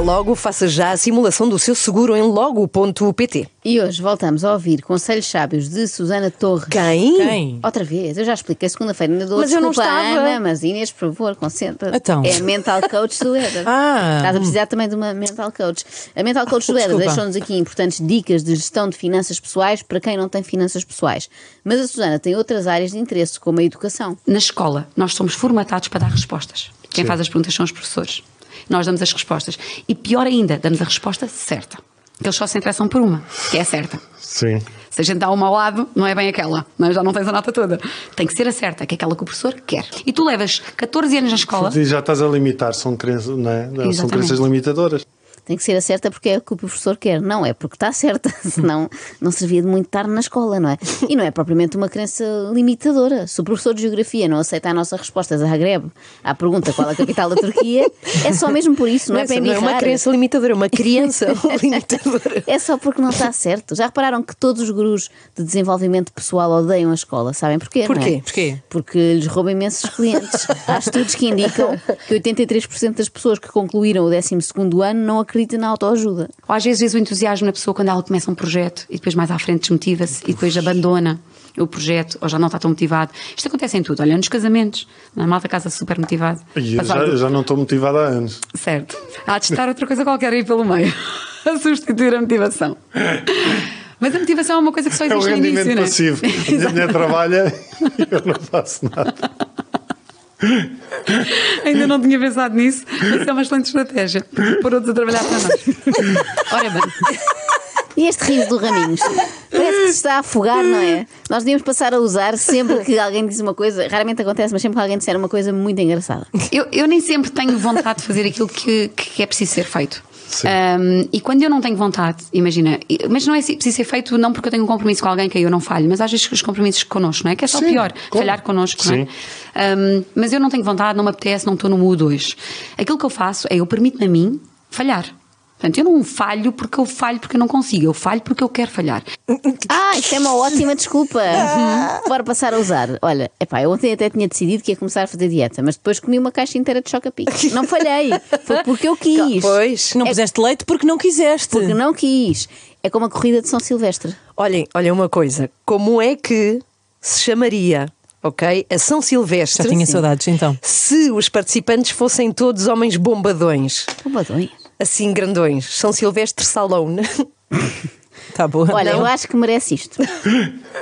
Logo, faça já a simulação do seu seguro em logo.pt. E hoje voltamos a ouvir conselhos sábios de Susana Torres. Quem? Quem? Outra vez, eu já expliquei segunda-feira, ainda dou Mas eu não desculpa estava. Ana, mas Inês, por favor, concentra. Então. É a mental coach do Éder. Ah. Estás a precisar também de uma mental coach. A mental coach do Éder Desculpa. deixou-nos aqui importantes dicas de gestão de finanças pessoais para quem não tem finanças pessoais. Mas a Susana tem outras áreas de interesse, como a educação. Na escola, nós somos formatados para dar respostas. Quem Sim. faz as perguntas são os professores. Nós damos as respostas. E pior ainda, damos a resposta certa. Que eles só se interessam por uma, que é a certa. Sim. Se a gente dá uma ao lado, não é bem aquela, mas já não tens a nota toda. Tem que ser a certa, que é aquela que o professor quer. E tu levas 14 anos na escola. E já estás a limitar, são crenças, não é? São crenças limitadoras. Tem que ser a certa porque é o que o professor quer, não é porque está certa, senão não servia de muito estar na escola, não é? E não é propriamente uma crença limitadora. Se o professor de Geografia não aceita a nossa resposta a Zagreb à pergunta qual é a capital da Turquia, é só mesmo por isso, não, é para não é uma crença limitadora, é uma criança limitadora. É só porque não está certo. Já repararam que todos os gurus de desenvolvimento pessoal odeiam a escola? Sabem porquê? Porquê? Não é? Porquê? Porque lhes roubam imensos clientes. Há estudos que indicam que 83% das pessoas que concluíram o 12 ano não acreditam na autoajuda. Ou às vezes o entusiasmo na pessoa quando ela começa um projeto e depois mais à frente desmotiva-se e depois abandona o projeto ou já não está tão motivado. Isto acontece em tudo. Olha, nos casamentos, na malta casa super motivado. E eu já, eu já não estou motivado há anos. Certo. Há de estar outra coisa qualquer aí pelo meio. a substituir a motivação. Mas a motivação é uma coisa que só É o existe no rendimento início, passivo. Né? A minha mulher trabalha e eu não faço nada. Ainda não tinha pensado nisso, mas é uma excelente estratégia. Por outros a trabalhar para nós. Ora bem. E este riso do Raminhos? Parece que se está a afogar, não é? Nós devíamos passar a usar sempre que alguém diz uma coisa, raramente acontece, mas sempre que alguém disser uma coisa muito engraçada. Eu, eu nem sempre tenho vontade de fazer aquilo que, que é preciso ser feito. Sim. Um, e quando eu não tenho vontade, imagina, mas não é assim- preciso ser feito não porque eu tenho um compromisso com alguém que eu não falho, mas às vezes os compromissos connosco, não é? Que é só Sim, pior, claro. falhar connosco, não é? Um, mas eu não tenho vontade, não me apetece, não estou no mood hoje. Aquilo que eu faço é eu permito-me a mim falhar. Portanto, eu não falho porque eu falho porque eu não consigo, eu falho porque eu quero falhar. Ah, isto é uma ótima desculpa. Bora passar a usar. Olha, epá, eu ontem até tinha decidido que ia começar a fazer dieta, mas depois comi uma caixa inteira de choca-pique. Não falhei. Foi porque eu quis. Pois. Não É- puseste leite porque não quiseste. Porque não quis. É como a corrida de São Silvestre. Olhem, olhem uma coisa. Como é que se chamaria, ok? A São Silvestre. Já tinha Sim. saudades então. Se os participantes fossem todos homens bombadões, Bombadões. Assim grandões, São Silvestre Salone. Tá boa. Olha, Não? eu acho que merece isto.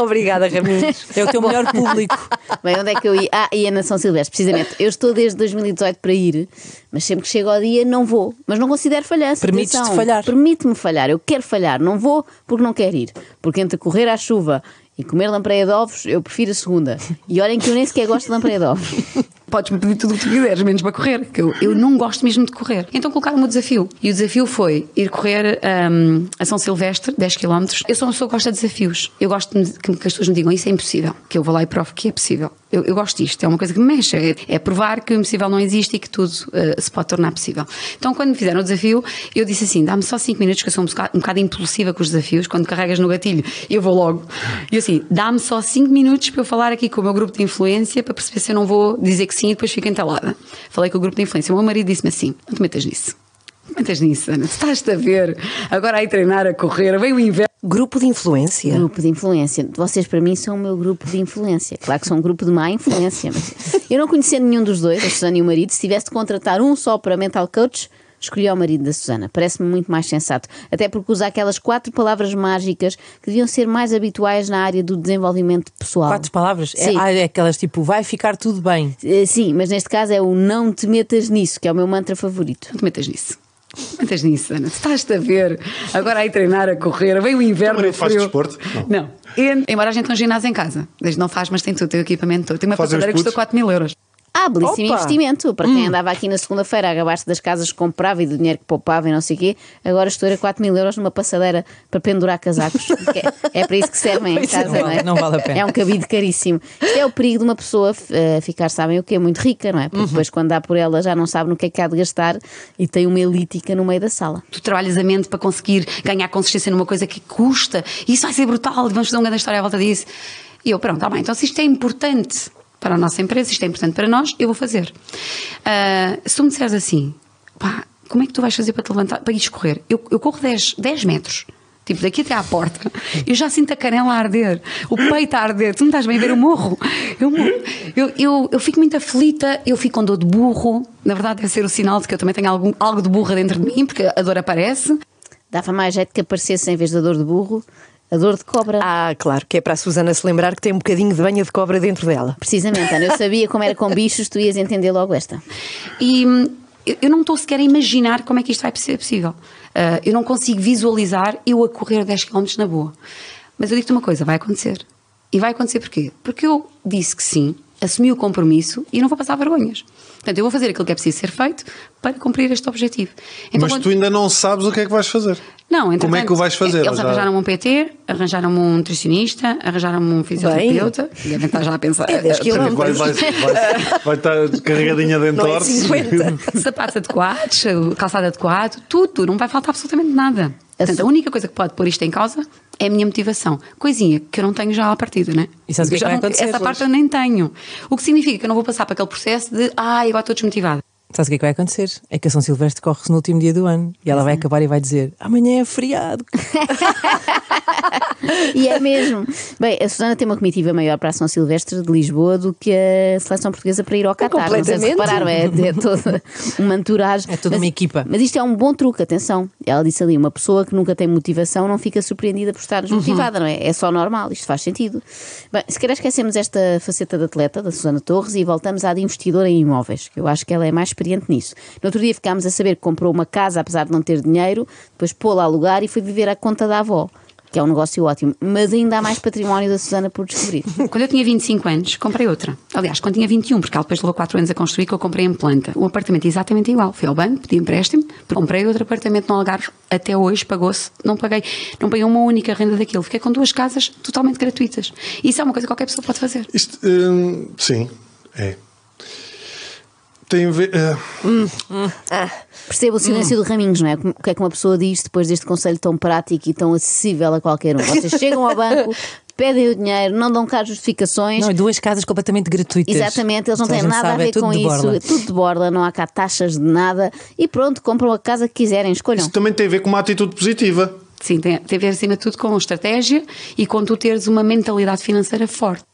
Obrigada, Raminhos. É o teu melhor público. Bem, onde é que eu ia? Ah, ia na São Silvestre, precisamente. Eu estou desde 2018 para ir, mas sempre que chego ao dia não vou. Mas não considero falhança. Permites-te atenção. falhar. Permite-me falhar. Eu quero falhar. Não vou porque não quero ir. Porque entre correr à chuva e comer lampreia de ovos, eu prefiro a segunda. E olhem que eu nem sequer gosto de lampreia de ovos. Podes-me pedir tudo o que tu quiseres, menos para correr, que eu, eu não gosto mesmo de correr. Então colocaram-me o desafio. E o desafio foi ir correr hum, a São Silvestre, 10 km. Eu sou uma pessoa que gosta de desafios. Eu gosto que, as pessoas me digam isso é impossível. Que eu vou lá e provo que é possível. Eu, eu gosto disto, é uma coisa que me mexe. É, é provar que o impossível não existe e que tudo eh, se pode tornar possível. Então, quando me fizeram o desafio, eu disse assim: dá-me só 5 minutos, que eu sou um bocado, um bocado impulsiva com os desafios. Quando carregas no gatilho, eu vou logo. E eu assim: dá-me só 5 minutos para eu falar aqui com o meu grupo de influência para perceber se eu não vou dizer que sim e depois fico entalada. Falei com o grupo de influência. O meu marido disse-me assim: não te metas nisso. Não te metas nisso, Ana. Estás-te a ver. Agora aí treinar, a correr, vem o inverno. Grupo de influência. Grupo de influência. Vocês, para mim, são o meu grupo de influência. Claro que são um grupo de má influência. Mas eu não conhecendo nenhum dos dois, a Susana e o marido, se tivesse de contratar um só para mental coach, escolhi o marido da Susana. Parece-me muito mais sensato. Até porque usa aquelas quatro palavras mágicas que deviam ser mais habituais na área do desenvolvimento pessoal. Quatro palavras? É, Sim. ah, é aquelas tipo, vai ficar tudo bem. Eh, Sim, mas neste caso é o não te metas nisso, que é o meu mantra favorito. Não te metas nisso. Não te metas nisso, Ana. Estás-te a ver. Agora aí treinar, a correr, vem o inverno. Também o faz frio. desporto? Não. Não. E, embora a gente tenha um ginásio em casa. Desde não faz, mas tem tudo, tem o equipamento todo. Tem uma Fazem passadeira que custa putos? 4 mil euros. Ah, belíssimo Opa! investimento. Para quem andava aqui na segunda-feira a gabar-se das casas que comprava e do dinheiro que poupava e não sei o quê, agora estou a 4 mil euros numa passadeira para pendurar casacos. É, é para isso que servem em é, casa, não não é? não vale a pena. É um cabide caríssimo. Isto é o perigo de uma pessoa eh, ficar, sabem o que? Muito rica, não é? Porque depois, quando dá por ela, já não sabe no que é que há de gastar e tem uma elítica no meio da sala. Tu trabalhas a mente para conseguir ganhar consistência numa coisa que custa. Isso vai ser brutal. Vamos fazer uma grande história à volta disso. E eu, pronto, tá bem. Então, se isto é importante para a nossa empresa, isto é importante para nós, eu vou fazer. Ah, se tu me disseres assim, pá, como é que tu vais fazer para te levantar, para ir correr? Eu, eu corro 10, 10 metros. Tipo, daqui até à porta, eu já sinto a canela a arder, o peito a arder. Tu não estás bem a ver, eu morro. Eu, morro. eu, eu, eu fico muito aflita, eu fico com dor de burro. Na verdade, deve ser o sinal de que eu também tenho algum, algo de burra dentro de mim, porque a dor aparece. Dava mais jeito que aparecesse, em vez da dor de burro, a dor de cobra. Ah, claro, que é para a Susana se lembrar que tem um bocadinho de banha de cobra dentro dela. Precisamente, Ana, eu sabia como era com bichos, tu ias entender logo esta. E hum, eu- não estou sequer a imaginar como é que isto vai ser possível. Ah, eu não consigo visualizar eu a correr 10 km na boa. Mas eu digo-te uma coisa: vai acontecer. E vai acontecer porquê? Porque eu disse que sim, assumi o compromisso e não vou passar vergonhas. Portanto, eu vou fazer aquilo que é preciso ser feito para cumprir este objetivo. Então, Mas quando- tu ainda não sabes o que é que vais fazer. Não, Como é que o vais fazer? Eles Já- arranjaram um PT, arranjaram um nutricionista, arranjaram um fisioterapeuta. Devem estar já a pensar. É 10 quilómetros. Vai, vai, vai, vai estar carregadinha de Não é entorse. 50. sapatos adequados, calçado adequado, tudo, não vai faltar absolutamente nada. Portanto, a única coisa que pode pôr isto em causa é a minha motivação. Coisinha que eu não tenho já à partida, né? Sabes o que é que Já vai não- acontecer Essa hoje? parte eu nem tenho. O que significa que eu não vou passar para aquele processo de ai, agora estou desmotivada. Sabes o que é que vai acontecer? É que a São Silvestre corre-se no último dia do ano e ela vai acabar e vai dizer amanhã é feriado. E é mesmo. Bem, a Susana tem uma comitiva maior para a São Silvestre de Lisboa do que a seleção portuguesa para ir ao Qatar. Não sei se repararam, é, é toda uma entourage. É toda uma Mas- equipa. Mas isto é um bom truque, atenção. Ela disse ali: uma pessoa que nunca tem motivação não fica surpreendida por estar desmotivada, não é? É só normal, isto faz sentido. Bem, se calhar esquecemos esta faceta de atleta, da Susana Torres, e voltamos à de investidora em imóveis, que eu acho que ela é mais experiente nisso. No outro dia ficámos a saber que comprou uma casa, apesar de não ter dinheiro, depois pô-la a alugar e foi viver à conta da avó. Que é um negócio ótimo, mas ainda há mais património da Susana por descobrir. Quando eu tinha 25 anos, comprei outra. Aliás, quando tinha 21, porque ela depois levou 4 anos a construir, que eu comprei em planta. O apartamento é exatamente igual. Fui ao banco, pedi empréstimo, comprei outro apartamento no Algarve. Até hoje pagou-se. Não paguei, não paguei uma única renda daquilo. Fiquei com duas casas totalmente gratuitas. Isso é uma coisa que qualquer pessoa pode fazer. Isto, hum, sim, é. Tem a ver. eh, Percebo o silêncio de Raminhos, não é? O que é que uma pessoa diz depois deste conselho tão prático e tão acessível a qualquer um? Vocês chegam ao banco, pedem o dinheiro, não dão cá justificações. Não, e duas casas completamente gratuitas. Exatamente, eles não têm nada a sabe, é ver tudo com de isso, borla. é tudo de borda, não há cá taxas de nada e pronto, compram a casa que quiserem, escolham. Isso também tem a ver com uma atitude positiva. Sim, tem, tem a ver acima de tudo com estratégia e com tu teres uma mentalidade financeira forte.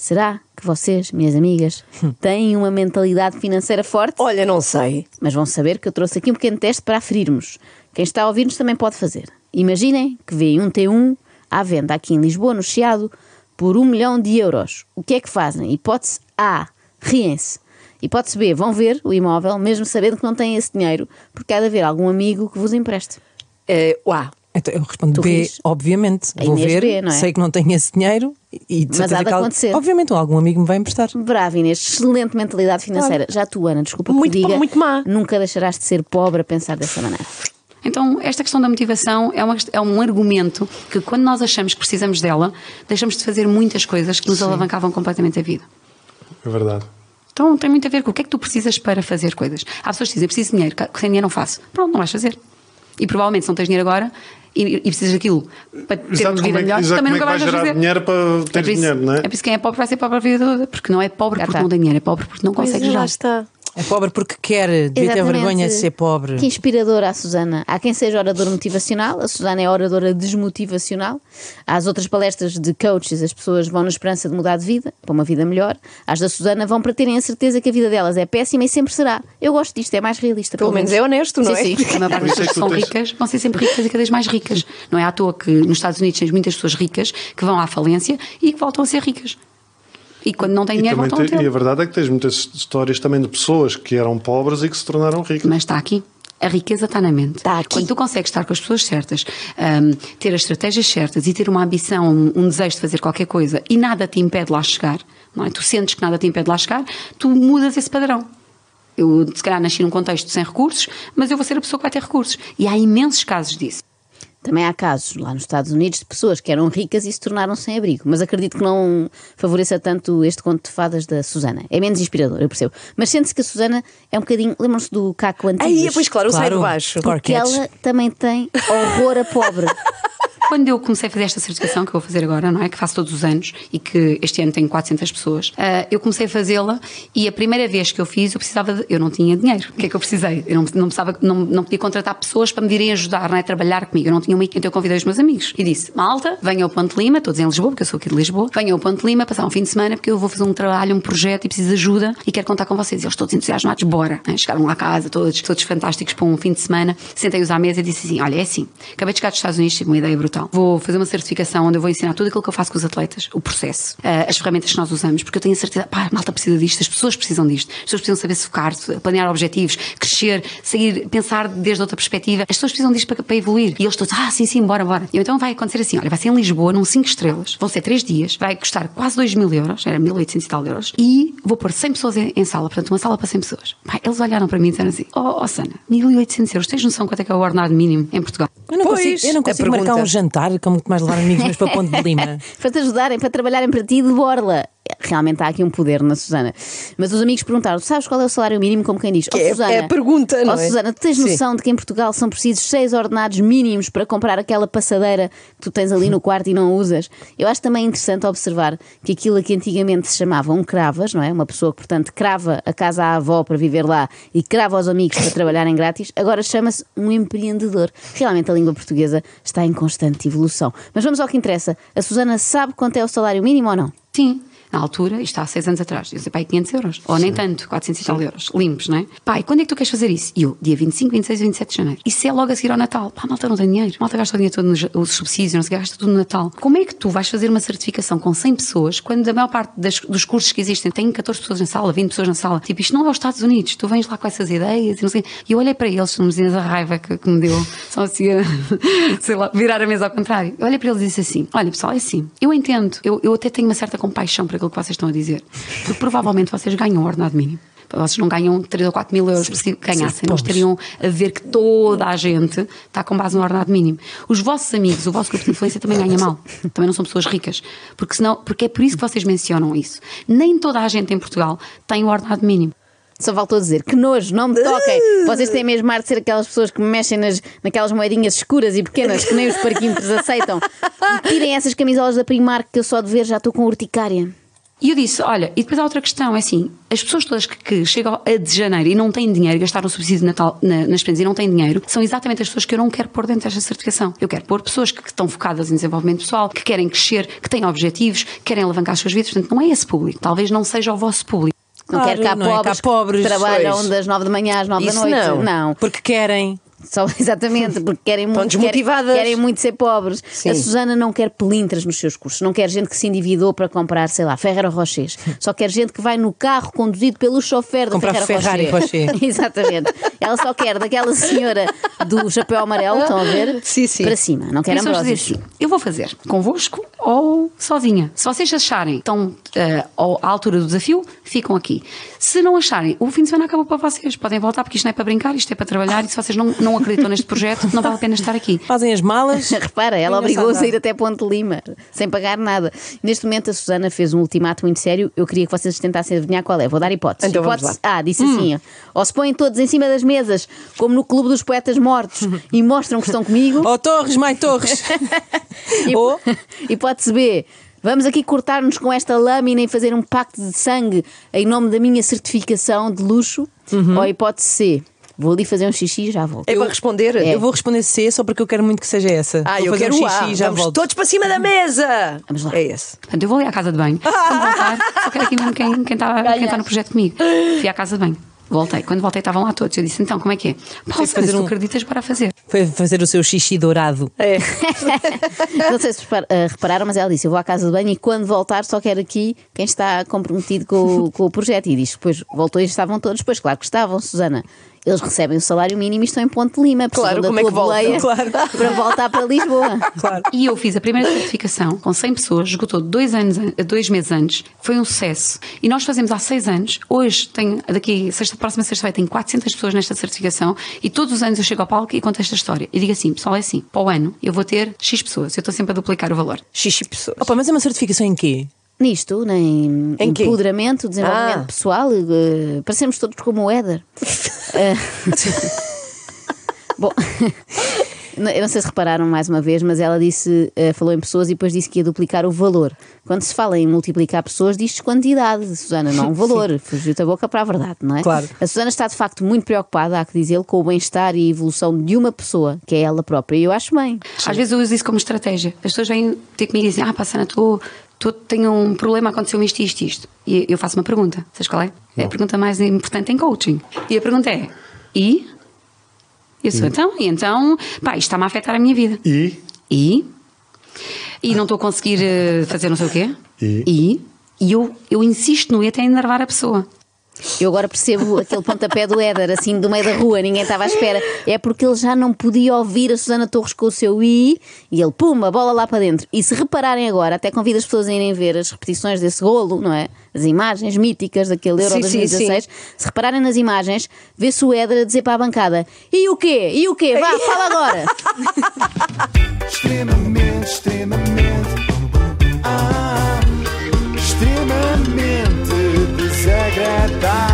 Será que vocês, minhas amigas, têm uma mentalidade financeira forte? Olha, não sei. Mas vão saber que eu trouxe aqui um pequeno teste para aferirmos. Quem está a ouvir-nos também pode fazer. Imaginem que vêem um T1 à venda aqui em Lisboa, no Chiado, por um milhão de euros. O que é que fazem? Hipótese A, riem-se. Hipótese B, vão ver o imóvel, mesmo sabendo que não têm esse dinheiro, porque há de haver algum amigo que vos empreste. Eh, uá, Então eu respondo Tu B, rires? obviamente. A Vou Inês ver, B, não é? sei que não tenho esse dinheiro e de Mas há de acontecer. Obviamente, algum amigo me vai emprestar. Bravo, Inês, excelente mentalidade financeira. Já tu, Ana, desculpa Muito que diga, muito má. nunca deixarás de ser pobre a pensar dessa maneira. Então, esta questão da motivação é, uma, é um argumento que, quando nós achamos que precisamos dela, deixamos de fazer muitas coisas que nos alavancavam completamente a vida. É verdade. Então, tem muito a ver com o que é que tu precisas para fazer coisas. Há pessoas que dizem, eu preciso de dinheiro, que sem dinheiro não faço. Pronto, não vais fazer. E provavelmente, se não tens dinheiro agora e, e precisas daquilo para ter Exato, vida é, melhor, também como é nunca que vais gerar fazer. dinheiro para É ter por, isso, dinheiro, não é? é por isso que quem é pobre vai ser pobre a vida toda, porque não é pobre porque está. não tem dinheiro, é pobre porque não pois consegue é, lá gerar. está. É pobre porque quer, devia ter vergonha de ser pobre. Que inspiradora a Susana. Há quem seja oradora motivacional, a Susana é oradora desmotivacional. Há as outras palestras de coaches, as pessoas vão na esperança de mudar de vida, para uma vida melhor. As da Susana vão para terem a certeza que a vida delas é péssima e sempre será. Eu gosto disto, é mais realista. Pelo menos é honesto, não é? Sim, sim. A maior parte das Por isso pessoas que são ricas vão ser sempre ricas e cada vez mais ricas. Não é à toa que nos Estados Unidos tens muitas pessoas ricas que vão à falência e que voltam a ser ricas. E quando não têm dinheiro, voltam a tem- e a ter. verdade é que tens muitas histórias também de pessoas que eram pobres e que se tornaram ricas. Mas está aqui. A riqueza está na mente. Está aqui. Quando tu consegues estar com as pessoas certas, hum, ter as estratégias certas e ter uma ambição, um, um desejo de fazer qualquer coisa e nada te impede lá chegar, não é? Tu sentes que nada te impede de lá chegar, tu mudas esse padrão. Eu, se calhar, nasci num contexto sem recursos, mas eu vou ser a pessoa que vai ter recursos. E há imensos casos disso. Também há casos lá nos Estados Unidos de pessoas que eram ricas e se tornaram sem abrigo, mas acredito que não favoreça tanto este conto de fadas da Susana. É menos inspirador, eu percebo. Mas sente-se que a Susana é um bocadinho. Lembram-se do Caco Antigo? Aí, pois claro, de Claro. baixo. Porque Corquetes. ela também tem horror a pobre. Quando eu comecei a fazer esta certificação que eu vou fazer agora, não é? Que faço todos os anos e que este ano tem 400 pessoas, ah, eu comecei a fazê-la e a primeira vez que eu fiz, eu precisava de, eu não tinha dinheiro. O que é que eu precisei? Eu não, não, precisava, não, não podia contratar pessoas para me virem ajudar, não é? Trabalhar comigo. Eu não tinha uma equipe, então eu convidei os meus amigos e disse: Malta, venham ao Ponte Lima, todos em Lisboa, porque eu sou aqui de Lisboa, venham ao Ponte Lima passar um fim de semana porque eu vou fazer um trabalho, um projeto e preciso de ajuda e quero contar com vocês. E eles todos entusiasmados, bora. né? Chegaram lá a casa, todos, todos fantásticos para um fim de semana. Sentei-os à mesa e disse assim: Olha, é assim, acabei de chegar dos Estados Unidos, tive uma ideia brutal. Vou fazer uma certificação onde eu vou ensinar tudo aquilo que eu faço com os atletas, o processo, ah, as ferramentas que nós usamos, porque eu tenho a certeza, pá, a malta precisa disto, as pessoas precisam disto, as pessoas precisam saber focar, planear objetivos, crescer, seguir, pensar desde outra perspectiva. As pessoas precisam disto para, para evoluir. E eles todos, ah, sim, sim, bora, bora. E eu, então vai acontecer assim: olha, vai ser em Lisboa, num 5 estrelas, vão ser 3 dias, vai custar quase 2 mil euros, era 1800 e tal euros, e vou pôr 100 pessoas em, em sala, portanto, uma sala para 100 pessoas. Pá, eles olharam para mim e disseram assim: oh, oh Sana, 1800 euros, tens noção quanto é que é o ordenado mínimo em Portugal? Eu não Pois, consigo, eu não consigo marcar pergunta. um jantar, como que mais levar amigos meus para Ponte de Lima. para te ajudarem, para trabalharem para ti de borla. Realmente há aqui um poder na Susana. Mas os amigos perguntaram: sabes qual é o salário mínimo? Como quem diz? Que "Oh, é- Susana, é a pergunta, não oh, é? Susana, tens Sim. noção de que em Portugal são precisos seis ordenados mínimos para comprar aquela passadeira que tu tens ali no quarto e não usas? Eu acho também interessante observar que aquilo que antigamente se chamava um cravas, não é? Uma pessoa que, portanto, crava a casa à avó para viver lá e crava aos amigos para trabalharem grátis, agora chama-se um empreendedor. Realmente a língua portuguesa está em constante evolução. Mas vamos ao que interessa. A Susana sabe quanto é o salário mínimo ou não? Sim. Na altura, isto há seis anos atrás, eu sei, pai, 500 euros. Ou nem tanto, 400 e tal euros. Limpos, não é? Pai, quando é que tu queres fazer isso? E eu, dia 25, 26 e 27 de janeiro. Isso é logo a seguir ao Natal. Pá, malta não tem dinheiro. Malta gasta o dinheiro todo nos os subsídios, não que, gasta tudo no Natal. Como é que tu vais fazer uma certificação com 100 pessoas quando a maior parte das- dos cursos que existem tem 14 pessoas na sala, 20 pessoas na sala? Tipo, isto não é os Estados Unidos. Tu vens lá com essas ideias e não sei. E eu olhei para eles, não me dizias a raiva que, que me deu. Só assim, a- sei lá, virar a mesa ao contrário. Eu olhei para eles e disse assim: Olha, pessoal, é assim. Eu entendo, eu, eu até tenho uma certa compaixão por aquilo que vocês estão a dizer. Porque provavelmente vocês ganham o ordenado mínimo. Vocês não ganham 3 ou 4 mil euros se ganhassem, não estariam a ver que toda a gente está com base no ordenado mínimo. Os vossos amigos, o vosso grupo de influência também ganha mal. Também não são pessoas ricas. Porque, senão, porque é por isso que vocês mencionam isso. Nem toda a gente em Portugal tem o ordenado mínimo. Só faltou dizer que nojo, não me toquem. Vocês têm mesmo ar de ser aquelas pessoas que mexem nas, naquelas moedinhas escuras e pequenas que nem os parquímetros aceitam. E tirem essas camisolas da Primark que eu só de ver já estou com urticária. E eu disse: olha, e depois há outra questão: é assim, as pessoas todas que, que chegam a de janeiro e não têm dinheiro, gastaram o subsídio de Natal na, nas prendas e não têm dinheiro, são exatamente as pessoas que eu não quero pôr dentro desta certificação. Eu quero pôr pessoas que, que estão focadas em desenvolvimento pessoal, que querem crescer, que têm objetivos, que querem alavancar as suas vidas. Portanto, não é esse público. Talvez não seja o vosso público. Não Claro, quero cá não é cá pobres, pobres, que trabalham pois. das nove da manhã às nove da Isso noite. não. não. Porque querem. Só, exatamente, porque querem Estão muito, desmotivadas. Querem, querem muito ser pobres. Sim. A Susana não quer pelintras nos seus cursos, não quer gente que se endividou para comprar, sei lá, Ferrero Rochers. Só quer gente que vai no carro conduzido pelo chofer da Comprar Ferrero Ferrari Rocher. Rocher. exatamente. Ela só quer daquela senhora do chapéu amarelo, estão a ver? Sim, sim. Para cima, não quer assim, eu vou fazer convosco ou sozinha. Se vocês acharem que estão eh, ao- à altura do desafio, ficam aqui. Se não acharem, o fim de semana acabou para vocês. Podem voltar porque isto não é para brincar, isto é para trabalhar e se vocês não, não acreditam neste projeto, não vale a pena estar aqui. Fazem as malas. Repara, ela Ninguém obrigou a sair até Ponte Lima, sem pagar nada. Neste momento, a Susana fez um ultimato muito sério. Eu queria que vocês tentassem adivinhar qual é. Vou dar hipóteses. Então Hipótese A disse assim: ou se põem todos em cima das mesas, como no Clube dos Poetas Mortos, e mostram que estão comigo. Ó Torres, mai Torres. Ou Hipótese B. Vamos aqui cortar-nos com esta lâmina e fazer um pacto de sangue em nome da minha certificação de luxo. Ou hipótese C. Vou ali fazer um xixi e já volto. É para responder? É. eu vou responder C só porque eu quero muito que seja essa. Ah, vou eu fazer quero um xixi A. e já Vamos volto. todos para cima da mesa. Vamos lá. É esse. Portanto, eu vou ali à casa de banho. Quando voltar, só quero aqui mesmo quem, quem, está, quem está no projeto comigo. Fui à casa de banho. Voltei. Quando voltei, estavam lá todos. Eu disse: então, como é que é? Paulo, fazer se tu um- acreditas para fazer. Foi fazer o seu xixi dourado. É. Não sei se eh, repararam, mas ela disse: Eu vou à casa de banho e quando voltar só quero aqui quem está comprometido com, o- com o projeto. E diz: Depois voltou e estavam todos. Pois, claro que estavam, Susana. Eles recebem o salário mínimo e estão em Ponte Lima. precisam Claro, como é que boleia Claro. Para voltar para Lisboa. Claro. E eu fiz a primeira certificação com 100 pessoas, esgotou dois, anos, an- dois meses antes, foi um sucesso. E nós fazemos há seis anos, hoje tenho, daqui, sexta, próxima sexta-feira, tenho 400 pessoas nesta certificação e todos os anos eu chego ao palco e conto esta história. E digo assim, pessoal, é assim, para o ano eu vou ter X pessoas, eu estou sempre a duplicar o valor. Xixi pessoas. Opa, mas é uma certificação em quê? Nisto, né, em quê? empoderamento, desenvolvimento Ah. pessoal, eh, parecemos todos como o Éder. Eh, Bom, eu não sei se repararam mais uma vez, mas ela disse, eh, falou em pessoas e depois disse que ia duplicar o valor. Quando se fala em multiplicar pessoas, diz-se quantidade, Susana, não um valor. Fugiu-te a boca para a verdade, não é? Claro. A Susana está de facto muito preocupada, há que dizê-lo, com o bem-estar e evolução de uma pessoa, que é ela própria. E eu acho bem. Às vezes eu uso isso como estratégia. As pessoas vêm ter comigo e dizem: Ah, pá, Sana, tu, tu tenho um problema, aconteceu isto, isto, isto. E eu faço uma pergunta. Sabes qual é? É a pergunta mais importante em coaching. E a pergunta é: E? Eu sou então? E então, pá, isto está-me a afetar a minha vida. E? E? E não estou a conseguir eh, fazer não sei o quê? E? E? E eu, eu insisto no E até enervar a pessoa. Eu agora percebo aquele pontapé do Éder, assim, do meio da rua, ninguém estava à espera. É porque ele já não podia ouvir a Susana Torres com o seu i e ele, puma, bola lá para dentro. E se repararem agora, até convido as pessoas a irem ver as repetições desse golo, não é? As imagens míticas daquele Euro Sim, sim, 2016. Se repararem nas imagens, vê-se o Éder a dizer para a bancada: E o quê? E o quê? Vá, fala agora! extremamente, extremamente, ah, desagradável.